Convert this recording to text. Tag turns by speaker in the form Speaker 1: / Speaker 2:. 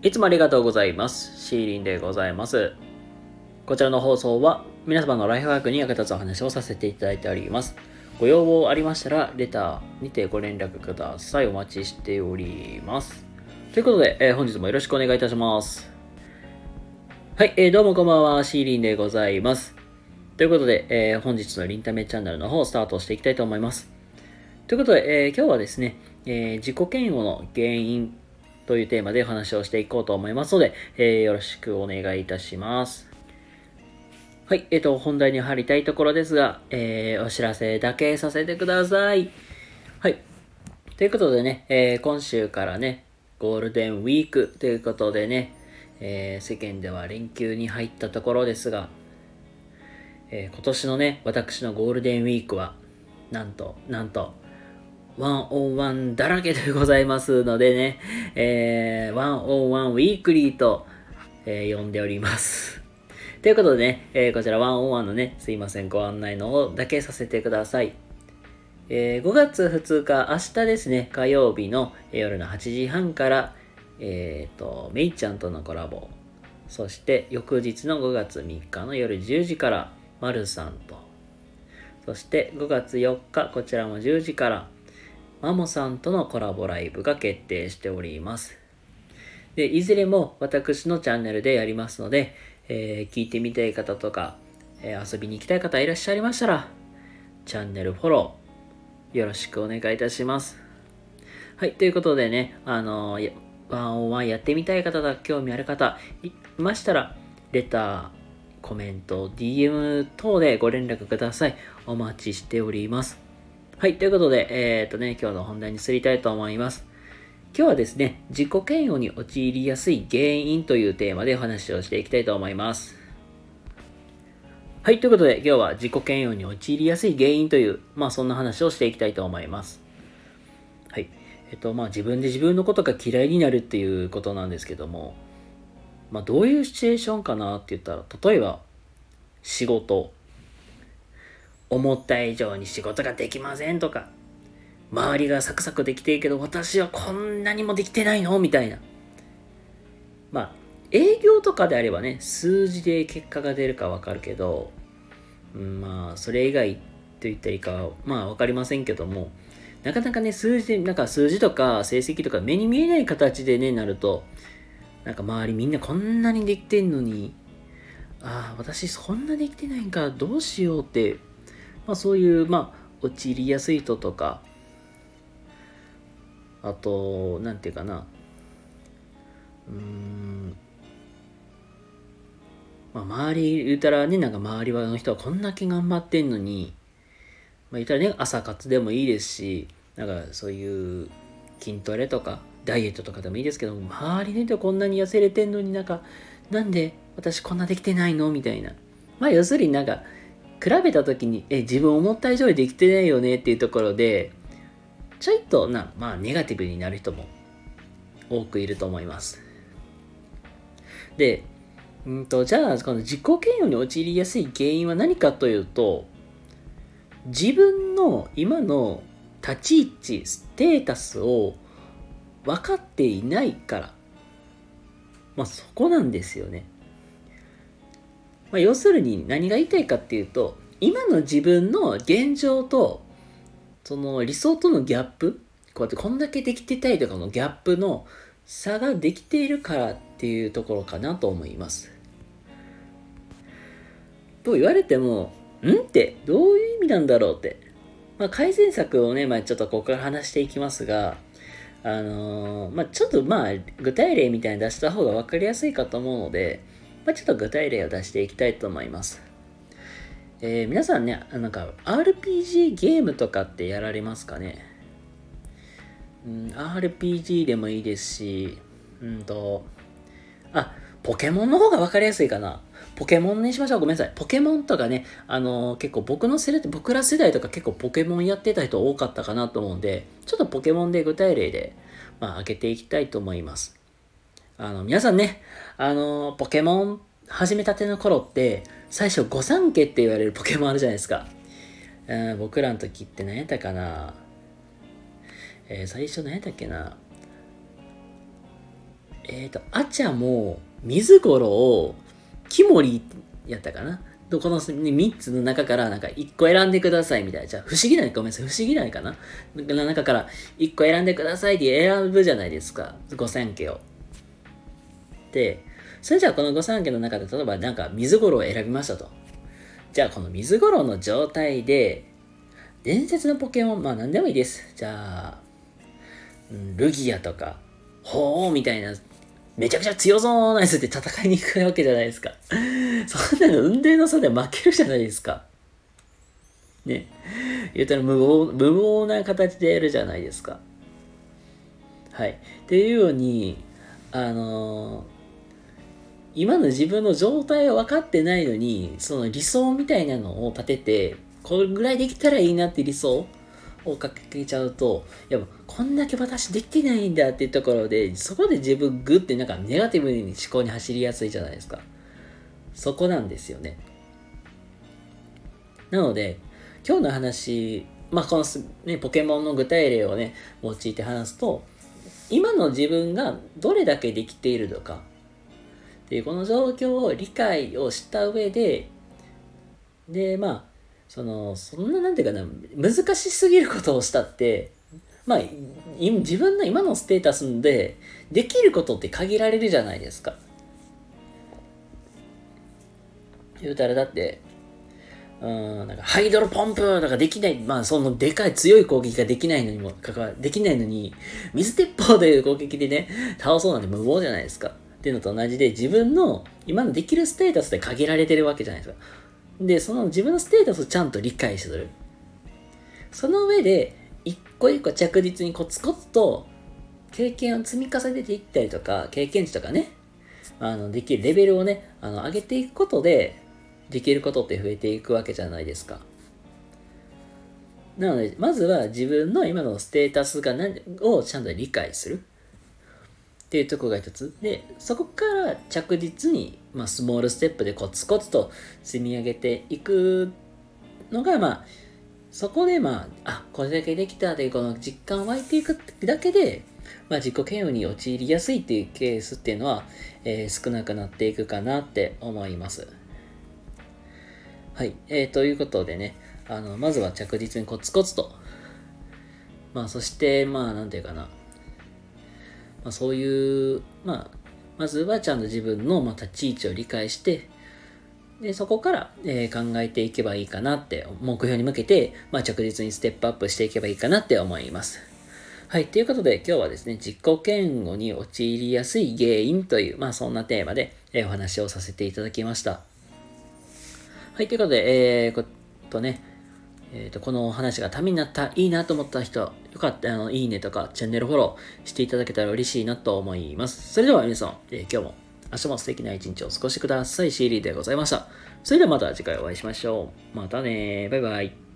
Speaker 1: いつもありがとうございます。シーリンでございます。こちらの放送は皆様のライフワークに役立つお話をさせていただいております。ご要望ありましたら、レターにてご連絡ください。お待ちしております。ということで、えー本日もよろしくお願いいたします。はい、えーどうもこんばんは、シーリンでございます。ということで、えー本日のリンタメチャンネルの方をスタートしていきたいと思います。ということで、え今日はですね、え自己嫌悪の原因というテーマでお話をしていこうと思いますので、えーよろしくお願いいたします。はい、えっ、と、本題に入りたいところですが、えーお知らせだけさせてください。はい。ということでね、えー今週からね、ゴールデンウィークということでね、えー世間では連休に入ったところですが、えー今年のね、私のゴールデンウィークは、なんと、なんと、 one on oneだらけでございますのでね、えー、 one on one weekly と、えー呼んでおります。ということでね、えーこちら one on oneのね、すいません、ご案内の方だけさせてください。えー5月2日、明日ですね、火曜日の夜の8時半から、えっ、と、めいちゃんとのコラボ。そして、翌日の5月3日の夜10時から、まるさんと。そして、5月4日、こちらも10時から、マモさんとのコラボライブが決定しております。で、いずれも私のチャンネルでやりますので、えー聞いてみたい方とか、えー遊びに行きたい方いらっしゃいましたら、チャンネルフォローよろしくお願いいたします。はい、ということでね、あのーワンオンワンやってみたい方が興味ある方いましたら、レター、コメント、DM 等でご連絡ください。お待ちしております。はい、ということで、えっ、とね、今日の本題に移りたいと思います。今日はですね、自己嫌悪に陥りやすい原因というテーマでお話をしていきたいと思います。はい、ということで今日は自己嫌悪に陥りやすい原因という、まあそんな話をしていきたいと思います。はい。えっと、まあ自分で自分のことが嫌いになるっていうことなんですけども、まあどういうシチュエーションかなって言ったら、例えば、仕事、思った以上に仕事ができませんとか、周りがサクサクできてるけど私はこんなにもできてないの？みたいな。まあ、営業とかであればね、数字で結果が出るかわかるけど、うんまあ、それ以外と言ったらいいか、まあわかりませんけども、なかなかね、数字で、なんか数字とか成績とか目に見えない形でね、なると、なんか周りみんなこんなにできてんのに、ああ、私そんなできてないんか、どうしようって、まあそういう、まあ、陥りやすい人とか、あと、なんていうかな、うん、まあ、周り言うたらね、なんか周りの人はこんだけ頑張ってんのに、まあ、言ったらね、朝活でもいいですし、なんかそういう筋トレとか、ダイエットとかでもいいですけど、周りの人はこんなに痩せれてんのになんか、なんで私こんなできてないの？みたいな。まあ要するになんか、比べた時に、え、自分思った以上にできてないよねっていうところで、ちょいとな、まあ、ネガティブになる人も多くいると思います。で、うんと、じゃあ、この自己嫌悪に陥りやすい原因は何かというと、自分の今の立ち位置、ステータスを分かっていないから。まあ、そこなんですよね。まあ、要するに何が言いたいかっていうと、今の自分の現状とその理想とのギャップこうやってこんだけできてたいとかのギャップの差ができているからっていうところかなと思います。と言われても、んってどういう意味なんだろうって。まあ、改善策をね、まあ、ちょっとここから話していきますが、あのーまあ、ちょっとまあ具体例みたいに出した方が分かりやすいかと思うので、まあ、ちょっと具体例を出していきたいと思います。えー皆さんね、なんか RPG ゲームとかってやられますかね、うん、?RPG でもいいですし、うんと、あ、ポケモンの方が分かりやすいかな。ポケモンにしましょう。ごめんなさい。ポケモンとかね、あのー結構僕の世代って、僕ら世代とか結構ポケモンやってた人多かったかなと思うんで、ちょっとポケモンで具体例で、まあ、開けていきたいと思います。あの、皆さんね、あのポケモン始めたての頃って、最初御三家って言われるポケモンあるじゃないですか。うん、僕らの時って何やったかなえー最初何やったっけなえっ、ー、と、あちゃも、水五郎、キモリやったかなと、この3つの中からなんか1個選んでくださいみたいな。じゃあ、不思議ないごめんなさい。不思議ないかなの中から1個選んでくださいって選ぶじゃないですか。御三家を。で、それじゃあこの御三家の中で、例えばなんか水五郎を選びましたと。じゃあこの水五郎の状態で、伝説のポケモン、まあ何でもいいです。じゃあ、ルギアとか、ほーみたいなめちゃくちゃ強そうなやつで戦いに行くわけじゃないですか。そんなの運命の差で負けるじゃないですか。ね。言うたら無謀、無謀な形でやるじゃないですか。はい。っていうように、あのー、今の自分の状態を分かってないのに、その理想みたいなのを立てて、これぐらいできたらいいなって理想をかけちゃうと、やっぱこんだけ私できてないんだっていうところで、そこで自分グってなんかネガティブに思考に走りやすいじゃないですか。そこなんですよね。なので、今日の話、まあ、この、ね、ポケモンの具体例をね、用いて話すと、今の自分がどれだけできているのか、っていうこの状況を理解をした上で、で、まあ、その、そんな、なんていうかな、難しすぎることをしたって、まあ、自分の今のステータスで、できることって限られるじゃないですか。言うたらだって、うん、なんかハイドロポンプとかできない、まあそのでかい強い攻撃ができないのにもかかわできないのに、水鉄砲という攻撃でね、倒そうなんて無謀じゃないですか。っていうのと同じで、自分の今のできるステータスで限られてるわけじゃないですか。で、その自分のステータスをちゃんと理解する。その上で、一個一個着実にコツコツと経験を積み重ねていったりとか、経験値とかね、あの、できるレベルをね、あの、上げていくことで、できることって増えていくわけじゃないですか。なので、まずは自分の今のステータスが何をちゃんと理解する。っていうとこが一つ。で、そこから着実に、まあ、スモールステップでコツコツと積み上げていくのが、まあ、そこで、まあ、あ、これだけできたというこの実感湧いていくだけで、まあ、自己嫌悪に陥りやすいっていうケースっていうのは、えー、少なくなっていくかなって思います。はい。えー、ということでね、あの、まずは着実にコツコツと、まあ、そして、まあ、なんていうかな、まあ、そういう、まあ、まずはちゃんと自分の、まあ、立ち位置を理解して、で、そこから、えー、考えていけばいいかなって、目標に向けて、まあ、着実にステップアップしていけばいいかなって思います。はい。ということで、今日はですね、自己嫌悪に陥りやすい原因という、まあ、そんなテーマで、えー、お話をさせていただきました。はい。ということで、えー、ことね、えっ、ー、と、この話がためになった、いいなと思った人、よかった、あの、いいねとか、チャンネルフォローしていただけたら嬉しいなと思います。それでは皆さん、えー、今日も、明日も素敵な一日をお過ごしください。シーリーでございました。それではまた次回お会いしましょう。またねバイバイ。